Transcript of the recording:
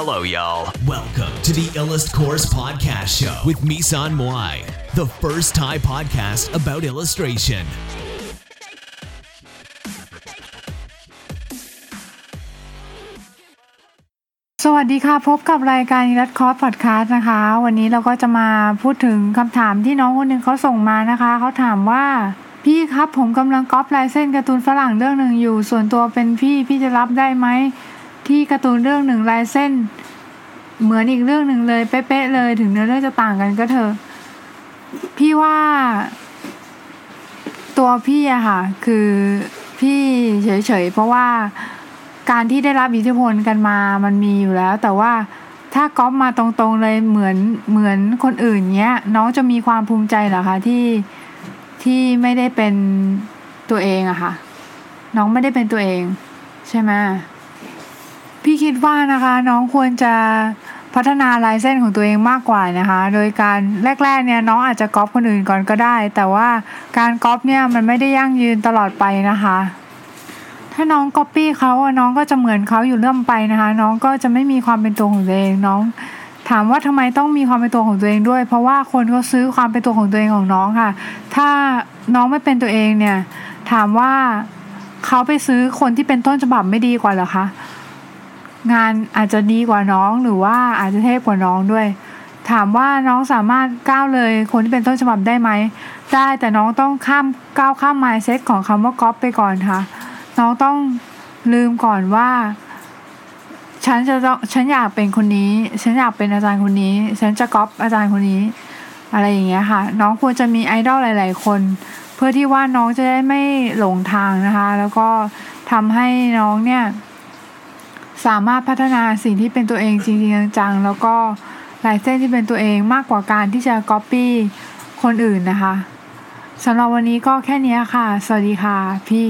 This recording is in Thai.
Hello, y'all. Welcome to the Illust Course Podcast Show with Misan Moai, the first Thai podcast about illustration. สวัสดีค่ะ พบกับรายการรัดคอร์สพอดแคสต์นะคะ วันนี้เราก็จะมาพูดถึงคำถามที่น้องคนหนึ่งเขาส่งมานะคะ เขาถามว่าพี่ครับผมกำลังก๊อปลายเส้นการ์ตูนฝรั่งเรื่องหนึ่งอยู่ ส่วนตัวเป็นพี่พี่จะรับได้ไหม ที่การ์ตูนเรื่องหนึ่งลายเส้น เหมือนอีกเรื่องหนึ่งเลยเป๊ะๆเลยถึงเนื้อเรื่องจะต่างกันก็เถอะพี่ว่าตัวพี่อะค่ะ คือพี่เฉยๆเพราะว่าการที่ได้รับอิทธิพลกันมามันมีอยู่แล้ว แต่ว่าถ้าก๊อปมาตรงๆเลยเหมือนเหมือนคนอื่นเนี้ย น้องจะมีความภูมิใจเหรอคะที่ที่ไม่ได้เป็นตัวเองอะค่ะ น้องไม่ได้เป็นตัวเอง ใช่ไหม พี่คิดว่านะคะ น้องควรจะพัฒนาลายเส้นของตัวเองมากกว่านะคะ โดยการแรกๆเนี่ยน้องอาจจะก๊อปคนอื่นก่อนก็ได้ แต่ว่าการก๊อปเนี่ยมันไม่ได้ยั่งยืนตลอดไปนะคะ ถ้าน้องก๊อปปี้เขาอะน้องก็จะเหมือนเขาอยู่เรื่อยไปนะคะ น้องก็จะไม่มีความเป็นตัวของตัวเองน้อง ถามว่าทำไมต้องมีความเป็นตัวของตัวเองด้วย เพราะว่าคนเขาซื้อความเป็นตัวของตัวเองของน้องค่ะ ถ้าน้องไม่เป็นตัวเองเนี่ย ถามว่าเขาไปซื้อคนที่เป็นต้นฉบับไม่ดีกว่าเหรอคะ งานอาจจะดีกว่าน้องหรือว่าอาจจะเทพกว่าน้องด้วย ถามว่าน้องสามารถก้าวเลยคนที่เป็นต้นฉบับได้ไหมได้แต่น้องต้องข้ามก้าวข้าม mindset ของคำว่าก๊อปไปก่อนค่ะ น้องต้องลืมก่อนว่า ฉันจะต้องฉันอยากเป็นคนนี้ ฉันอยากเป็นอาจารย์คนนี้ ฉันจะก๊อปอาจารย์คนนี้ อะไรอย่างเงี้ยค่ะ น้องควรจะมีไอดอลหลาย ๆ คน เพื่อที่ว่าน้องจะได้ไม่หลงทางนะคะ แล้วก็ทำให้น้องเนี่ย สามารถพัฒนาสิ่งที่เป็นตัวเองจริงๆจังๆแล้วก็ลายเส้นที่เป็นตัวเองมากกว่าการที่จะก๊อปปี้คนอื่นนะคะสำหรับวันนี้ก็แค่นี้ค่ะ สวัสดีค่ะพี่